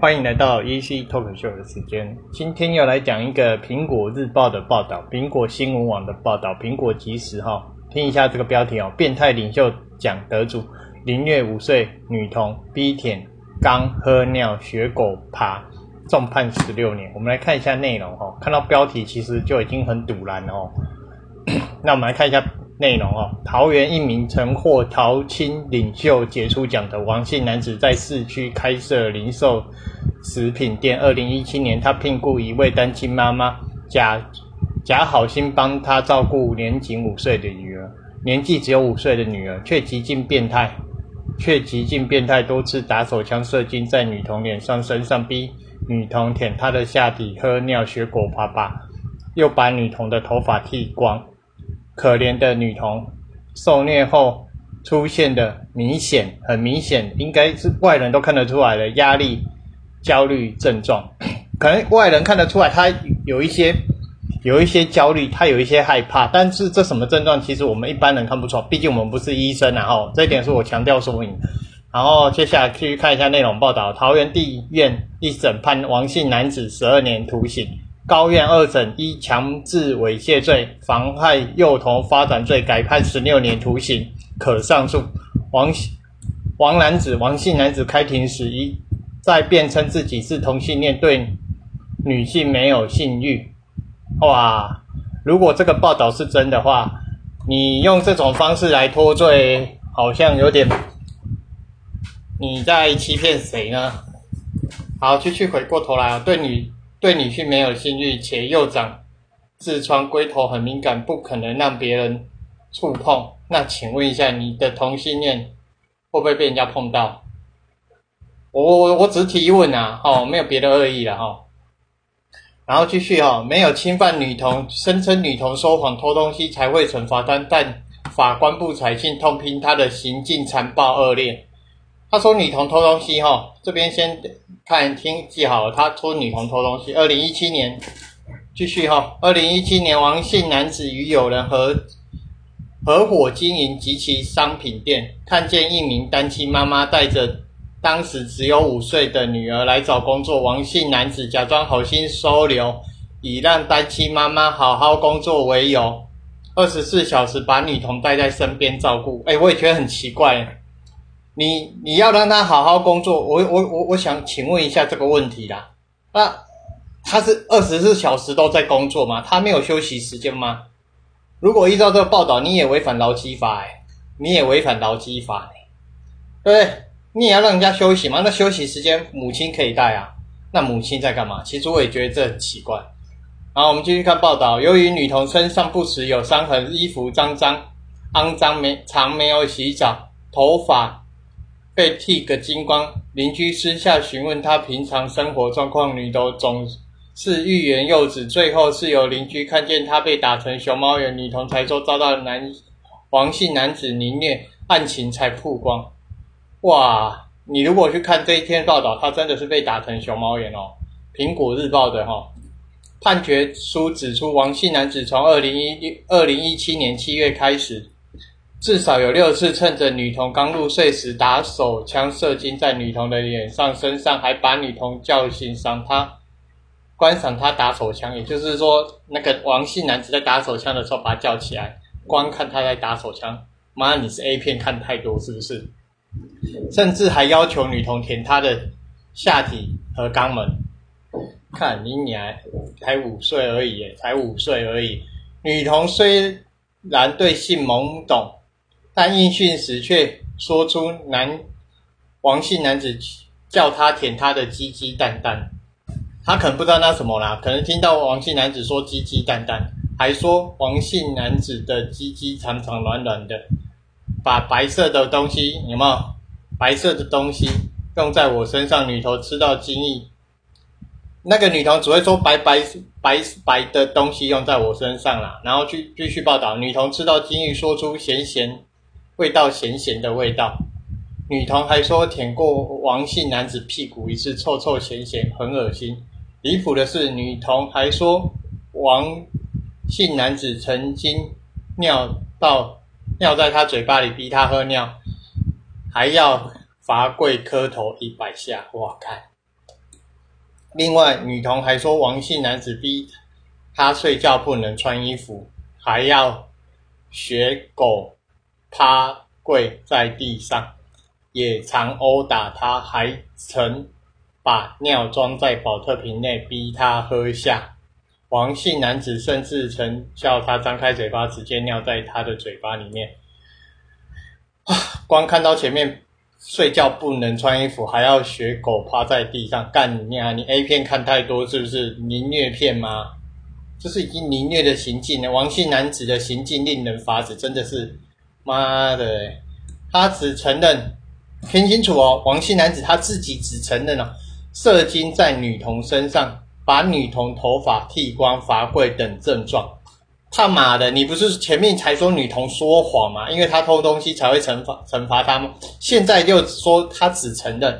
欢迎来到 EC Talk Show 的时间。今天要来讲一个苹果日报的报道，苹果新闻网的报道，苹果即时哈。听一下这个标题哦，变态领袖奖得主，凌虐五岁女童，逼舔刚喝尿学狗爬，重判十六年。我们来看一下内容哦，看到标题其实就已经很堵然哦。那我们来看一下。内容哦，桃园一名曾获桃青领袖杰出奖的王姓男子，在市区开设零售食品店。二零一七年，他聘雇一位单亲妈妈，假假好心帮他照顾年仅五岁的女儿。年纪只有五岁的女儿，却极尽变态，却极尽变态，多次打手枪射精在女童脸上、身上，逼女童舔他的下体、喝尿、学果啪啪，又把女童的头发剃光。可怜的女童受虐后出现的明显、很明显，应该是外人都看得出来的压力、焦虑症状。可能外人看得出来，她有一些、有一些焦虑，她有一些害怕。但是这什么症状？其实我们一般人看不出，毕竟我们不是医生啊。哈，这一点是我强调说明。然后接下来去看一下内容报道：桃园地院一审判王姓男子十二年徒刑。高院二审依强制猥亵罪、妨害幼童发展罪改判十六年徒刑，可上诉。王王男子王姓男子开庭时一再辩称自己是同性恋，对女性没有性欲。哇！如果这个报道是真的话，你用这种方式来脱罪，好像有点你在欺骗谁呢？好，继续回过头来啊，对女。对女性没有性欲，且又长痔疮，龟头很敏感，不可能让别人触碰。那请问一下，你的同性恋会不会被人家碰到？我我我只提问啊，哦，没有别的恶意了哈。然后继续哈，没有侵犯女童，声称女童说谎偷东西才会惩罚他，但法官不采信，痛批他的行径残暴恶劣。他说女童偷东西哈，这边先。看，听记好了，他托女童偷东西。二零一七年，继续哈。二零一七年，王姓男子与友人合合伙经营及其商品店，看见一名单亲妈妈带着当时只有五岁的女儿来找工作。王姓男子假装好心收留，以让单亲妈妈好好工作为由，二十四小时把女童带在身边照顾。哎，我也觉得很奇怪。你你要让他好好工作，我我我我想请问一下这个问题啦。那他是二十四小时都在工作吗？他没有休息时间吗？如果依照这个报道，你也违反劳基法哎，你也违反劳基法哎，对不对？你也要让人家休息吗？那休息时间母亲可以带啊。那母亲在干嘛？其实我也觉得这很奇怪。好，我们继续看报道。由于女童身上不时有伤痕，衣服脏脏、肮脏，没常没有洗澡，头发。被剃个精光，邻居私下询问他平常生活状况，女童总是欲言又止。最后是由邻居看见他被打成熊猫眼，女童才说遭到男王姓男子凌虐，案情才曝光。哇，你如果去看这一篇报道，他真的是被打成熊猫眼哦。苹果日报的哈判决书指出，王姓男子从二零一二零一七年七月开始。至少有六次趁着女童刚入睡时打手枪射精在女童的脸上、身上，还把女童叫醒，赏她观赏她打手枪。也就是说，那个王姓男子在打手枪的时候把她叫起来，观看他在打手枪。妈，你是 A 片看太多是不是？甚至还要求女童舔他的下体和肛门。看你娘，才五岁而已，才五岁而已。女童虽然对性懵懂。但应讯时却说出男王姓男子叫他舔他的鸡鸡蛋蛋，他可能不知道那什么啦，可能听到王姓男子说鸡鸡蛋蛋，还说王姓男子的鸡鸡长长软软的，把白色的东西有没有白色的东西用在我身上，女童吃到精液，那个女童只会说白白白白的东西用在我身上啦，然后继继续报道，女童吃到精液说出咸咸。味道咸咸的味道，女童还说舔过王姓男子屁股一次，臭臭咸咸，很恶心。离谱的是，女童还说王姓男子曾经尿到尿在她嘴巴里，逼她喝尿，还要罚跪磕头一百下。哇，看另外，女童还说王姓男子逼她睡觉不能穿衣服，还要学狗趴跪在地上，也常殴打他，还曾把尿装在保特瓶内逼他喝下。王姓男子甚至曾叫他张开嘴巴，直接尿在他的嘴巴里面。啊，光看到前面。睡觉不能穿衣服，还要学狗趴在地上干你啊！你 A 片看太多是不是？凌虐片吗？这是已经凌虐的行径了。王姓男子的行径令人发指，真的是妈的！他只承认，听清楚哦，王姓男子他自己只承认了射精在女童身上，把女童头发剃光、罚跪等症状。他妈的！你不是前面才说女童说谎吗？因为他偷东西才会惩罚惩罚她吗？现在又说他只承认，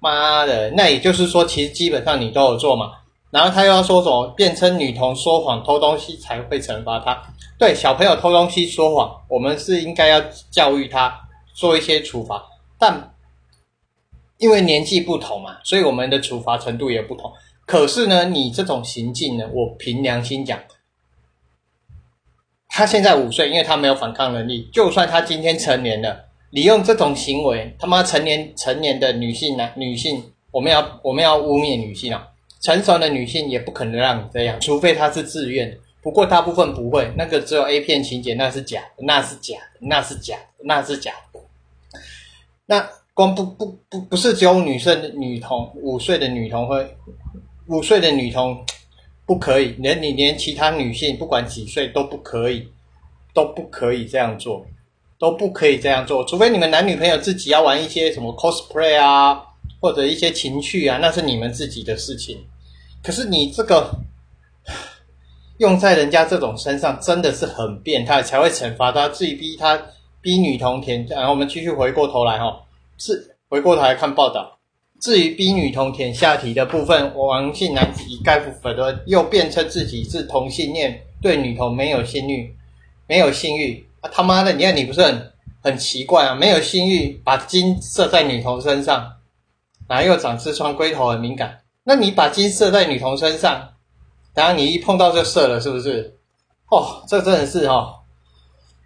妈的！那也就是说，其实基本上你都有做嘛。然后他又要说什么？辩称女童说谎偷东西才会惩罚他。对，小朋友偷东西说谎，我们是应该要教育他，做一些处罚。但因为年纪不同嘛，所以我们的处罚程度也不同。可是呢，你这种行径呢，我凭良心讲。他现在五岁，因为他没有反抗能力。就算他今天成年了，你用这种行为，他妈成年成年的女性男女性，我们要我们要污蔑女性啊！成熟的女性也不可能让你这样，除非她是自愿。不过大部分不会，那个只有 A 片情节，那是假，那是假的，那是假，那是假的。那光不不不不是只有女生女童五岁的女童会，五岁的女童。不可以，连你连其他女性不管几岁都不可以，都不可以这样做，都不可以这样做，除非你们男女朋友自己要玩一些什么 cosplay 啊，或者一些情趣啊，那是你们自己的事情。可是你这个用在人家这种身上，真的是很变态，才会惩罚他，自己逼他逼女童填。然后我们继续回过头来哈，是回过头来看报道。至于逼女童舔下体的部分，王姓男子一概不否认，又辩称自己是同性恋，对女童没有性欲，没有性欲啊！他妈的，你看你不是很很奇怪啊？没有性欲，把金射在女童身上，然后又长痔疮，龟头很敏感，那你把金射在女童身上，然后你一碰到就射了，是不是？哦，这真的是哦，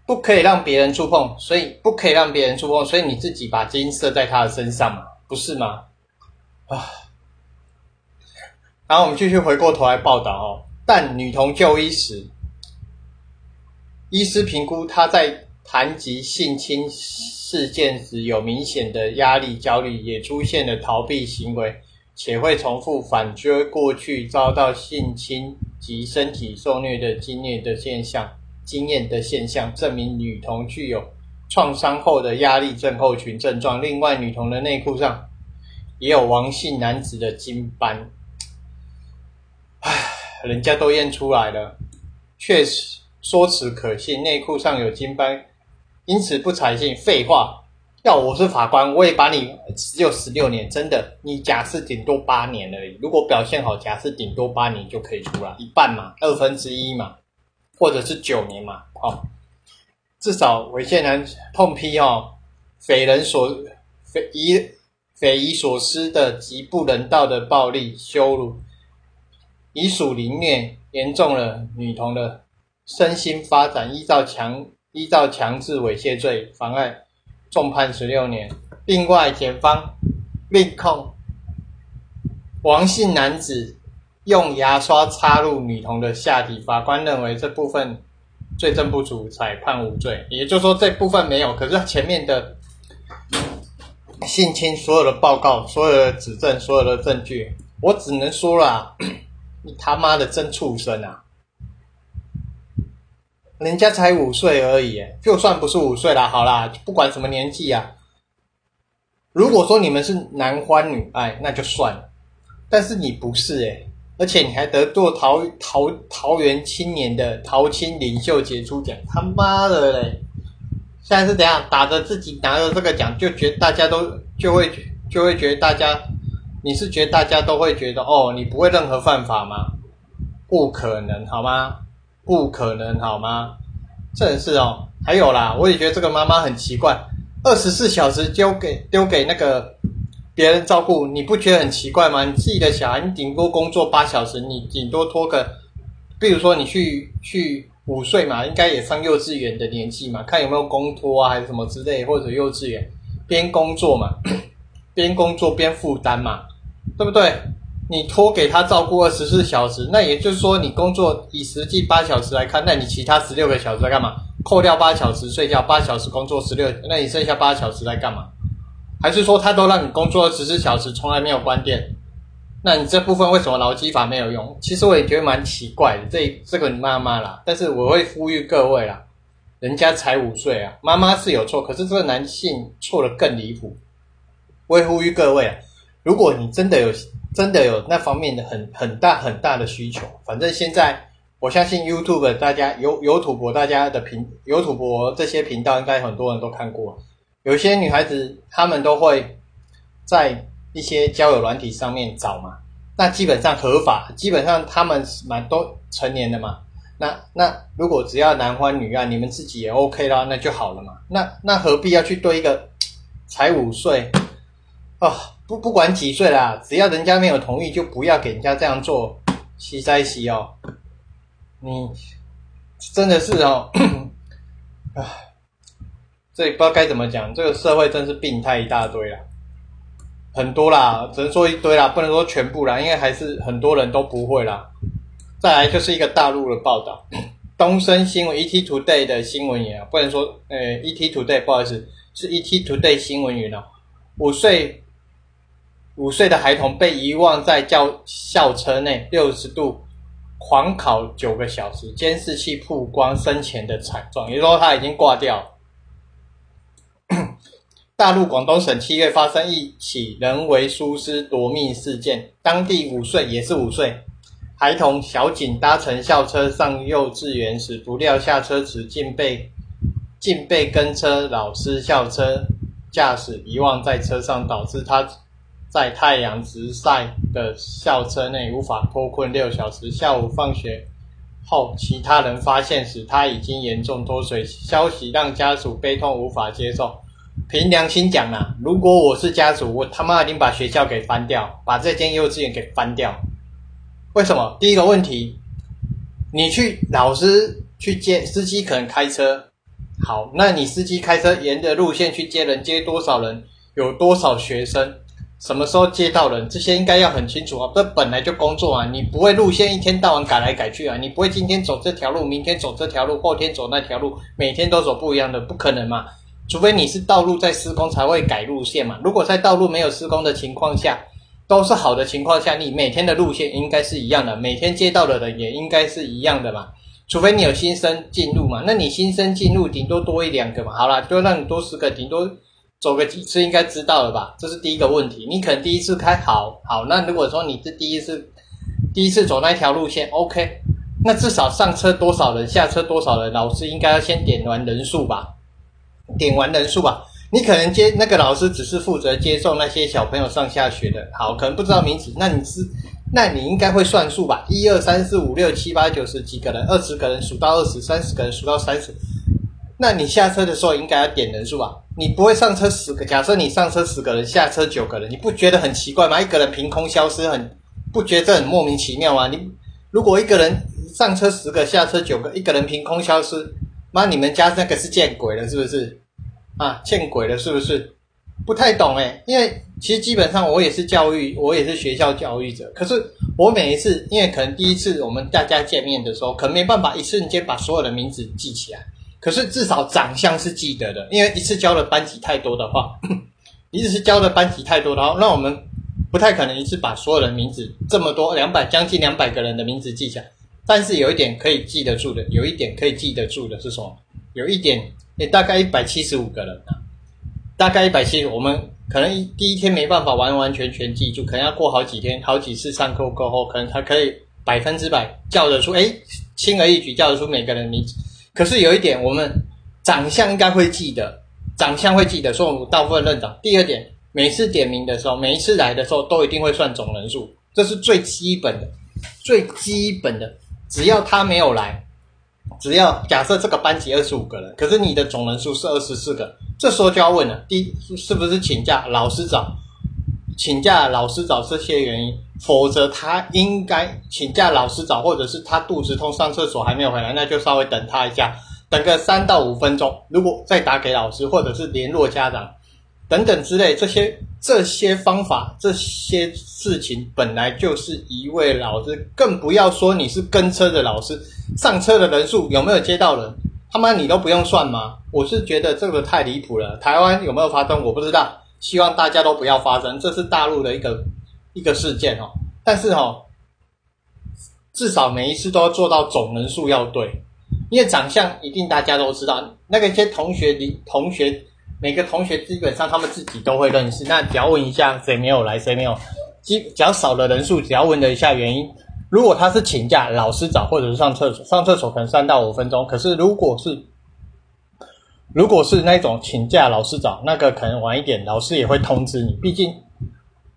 不可以让别人触碰，所以不可以让别人触碰，所以你自己把金射在他的身上嘛，不是吗？啊，然后我们继续回过头来报道哦。但女童就医时，医师评估她在谈及性侵事件时有明显的压力、焦虑，也出现了逃避行为，且会重复反追过去遭到性侵及身体受虐的经验的现象。经验的现象证明女童具有创伤后的压力症候群症状。另外，女童的内裤上。也有王姓男子的金斑，唉，人家都验出来了，确实说辞可信，内裤上有金斑，因此不采信。废话，要我是法官，我也把你只有十六年，真的，你假释顶多八年而已。如果表现好，假释顶多八年就可以出来，一半嘛，二分之一嘛，或者是九年嘛，哦，至少猥亵男痛批哦，匪人所匪夷。匪夷所思的极不人道的暴力羞辱，以属凌虐，严重了女童的身心发展。依照强依照强制猥亵罪，妨碍重判十六年。另外，检方另控王姓男子用牙刷插入女童的下体，法官认为这部分罪证不足，裁判无罪。也就是说，这部分没有，可是前面的。性侵所有的报告、所有的指证、所有的证据，我只能说啦，你他妈的真畜生啊！人家才五岁而已，就算不是五岁啦，好啦，不管什么年纪啊。如果说你们是男欢女爱，那就算了，但是你不是诶而且你还得做桃桃桃园青年的桃青领袖杰出奖，他妈的嘞！现在是怎样打着自己拿着这个奖，就觉得大家都就会就会觉得大家，你是觉得大家都会觉得哦，你不会任何犯法吗？不可能好吗？不可能好吗？真是哦。还有啦，我也觉得这个妈妈很奇怪，二十四小时丢给丢给那个别人照顾，你不觉得很奇怪吗？你自己的小孩，你顶多工作八小时，你顶多拖个，比如说你去去五岁嘛，应该也上幼稚园的年纪嘛，看有没有公托啊，还是什么之类，或者幼稚园边工作嘛，边工作边负担嘛，对不对？你托给他照顾二十四小时，那也就是说你工作以实际八小时来看，那你其他十六个小时在干嘛？扣掉八小时睡觉，八小时工作十六，那你剩下八小时在干嘛？还是说他都让你工作二十四小时，从来没有关店？那你这部分为什么劳基法没有用？其实我也觉得蛮奇怪的。这这个你妈妈啦，但是我会呼吁各位啦，人家才五岁啊，妈妈是有错，可是这个男性错的更离谱。我会呼吁各位啊，如果你真的有真的有那方面的很很大很大的需求，反正现在我相信 YouTube 大家有有土博大家的频有土博这些频道，应该很多人都看过。有些女孩子，她们都会在一些交友软体上面找嘛，那基本上合法，基本上他们蛮都成年的嘛。那那如果只要男欢女爱，你们自己也 OK 啦，那就好了嘛。那那何必要去对一个 才五岁啊？不不管几岁啦，只要人家没有同意，就不要给人家这样做，西在西哦。你真的是哦，唉。这不知道该怎么讲，这个社会真是病态一大堆啦，很多啦，只能说一堆啦，不能说全部啦，因为还是很多人都不会啦。再来就是一个大陆的报道，东森新闻 ET Today 的新闻员啊，不能说呃 ET Today 不好意思，是 ET Today 新闻员哦，五岁五岁的孩童被遗忘在教校车内，六十度狂烤九个小时，监视器曝光生前的惨状，也就是说他已经挂掉。大陆广东省七月发生一起人为疏失夺命事件，当地五岁也是五岁孩童小景搭乘校车上幼稚园时，不料下车时竟被竟被跟车老师校车驾驶遗忘在车上，导致他在太阳直晒的校车内无法脱困六小时。下午放学后，其他人发现时，他已经严重脱水，消息让家属悲痛无法接受。凭良心讲啦，如果我是家属，我他妈一定把学校给翻掉，把这间幼稚园给翻掉。为什么？第一个问题，你去老师去接司机，可能开车好，那你司机开车沿着路线去接人，接多少人，有多少学生，什么时候接到人，这些应该要很清楚啊。这本来就工作啊，你不会路线一天到晚改来改去啊，你不会今天走这条路，明天走这条路，后天走那条路，每天都走不一样的，不可能嘛。除非你是道路在施工才会改路线嘛？如果在道路没有施工的情况下，都是好的情况下，你每天的路线应该是一样的，每天接到的人也应该是一样的嘛。除非你有新生进入嘛，那你新生进入顶多多一两个嘛。好了，就让你多十个，顶多走个几次应该知道了吧？这是第一个问题。你可能第一次开好好，那如果说你是第一次第一次走那条路线，OK，那至少上车多少人，下车多少人，老师应该要先点完人数吧。点完人数吧，你可能接那个老师只是负责接送那些小朋友上下学的，好，可能不知道名字，那你是，那你应该会算数吧？一二三四五六七八九十几个人，二十个人数到二十，三十个人数到三十，那你下车的时候应该要点人数吧？你不会上车十个，假设你上车十个人，下车九个人，你不觉得很奇怪吗？一个人凭空消失，很不觉得很莫名其妙吗？你如果一个人上车十个，下车九个，一个人凭空消失。妈，你们家那个是见鬼了，是不是？啊，见鬼了，是不是？不太懂诶，因为其实基本上我也是教育，我也是学校教育者。可是我每一次，因为可能第一次我们大家见面的时候，可能没办法一瞬间把所有的名字记起来。可是至少长相是记得的，因为一次教的班级太多的话，一次是教的班级太多的话，那我们不太可能一次把所有人名字这么多两百将近两百个人的名字记起来。但是有一点可以记得住的，有一点可以记得住的是什么？有一点，也大概一百七十五个人啊，大概一百七，我们可能一第一天没办法完完全全记住，可能要过好几天、好几次上课过后，可能才可以百分之百叫得出，哎，轻而易举叫得出每个人名字。可是有一点，我们长相应该会记得，长相会记得，所以我们大部分认长。第二点，每次点名的时候，每一次来的时候，都一定会算总人数，这是最基本的，最基本的。只要他没有来，只要假设这个班级二十五个人，可是你的总人数是二十四个，这时候就要问了：第一，是不是请假？老师找，请假老师找这些原因，否则他应该请假老师找，或者是他肚子痛上厕所还没有回来，那就稍微等他一下，等个三到五分钟，如果再打给老师，或者是联络家长等等之类，这些这些方法这些事情本来就是一位老师，更不要说你是跟车的老师，上车的人数有没有接到人，他妈你都不用算吗？我是觉得这个太离谱了，台湾有没有发生我不知道。希望大家都不要发生，这是大陆的一个一个事件哦。但是哦，至少每一次都要做到总人数要对，因为长相一定大家都知道。那个一些同学离同学，每个同学基本上他们自己都会认识。那只要问一下谁没有来，谁没有，基只要少了人数，只要问了一下原因。如果他是请假，老师找或者是上厕所，上厕所可能三到五分钟。可是如果是如果是那种请假老师找，那个可能晚一点，老师也会通知你。毕竟，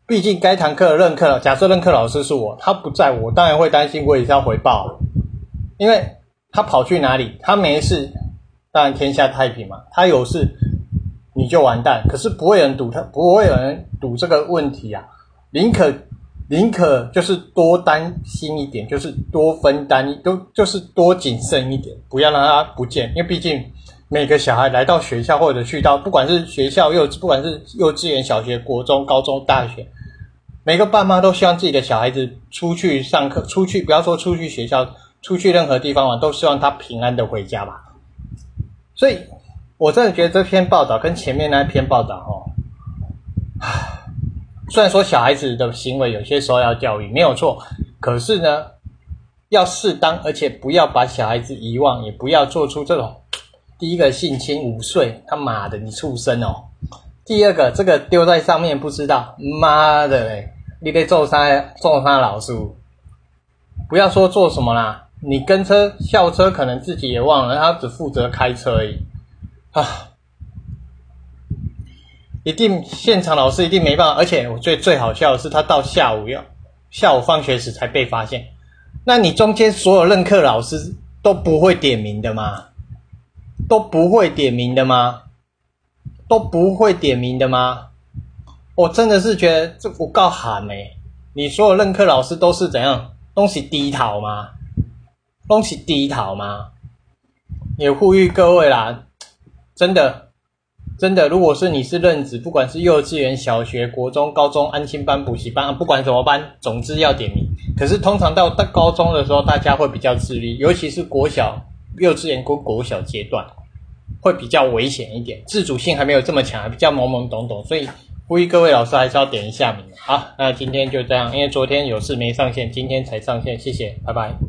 毕竟该堂课任课，假设任课老师是我，他不在我当然会担心，我也是要回报。因为他跑去哪里，他没事，当然天下太平嘛。他有事，你就完蛋。可是不会有人赌他，不会有人赌这个问题啊。宁可宁可就是多担心一点，就是多分担，都就是多谨慎一点，不要让他不见。因为毕竟。每个小孩来到学校，或者去到，不管是学校幼，不管是幼稚园、小学、国中、高中、大学，每个爸妈都希望自己的小孩子出去上课，出去不要说出去学校，出去任何地方玩，都希望他平安的回家吧。所以，我真的觉得这篇报道跟前面那篇报道，哦，虽然说小孩子的行为有些时候要教育没有错，可是呢，要适当，而且不要把小孩子遗忘，也不要做出这种。第一个性侵五岁，他妈的你畜生哦！第二个这个丢在上面不知道，妈的嘞！你得揍他，揍他老师！不要说做什么啦，你跟车校车可能自己也忘了，他只负责开车而已啊！一定现场老师一定没办法，而且我最最好笑的是，他到下午要下午放学时才被发现。那你中间所有任课老师都不会点名的吗？都不会点名的吗？都不会点名的吗？我真的是觉得这不够喊哎！你所有任课老师都是怎样？东西低头吗？东西低头吗？也呼吁各位啦，真的，真的，如果是你是任职，不管是幼稚园、小学、国中、高中、安心班、补习班，不管什么班，总之要点名。可是通常到到高中的时候，大家会比较自律，尤其是国小。幼稚园跟国小阶段会比较危险一点，自主性还没有这么强，还比较懵懵懂懂，所以呼吁各位老师还是要点一下名。好，那今天就这样，因为昨天有事没上线，今天才上线，谢谢，拜拜。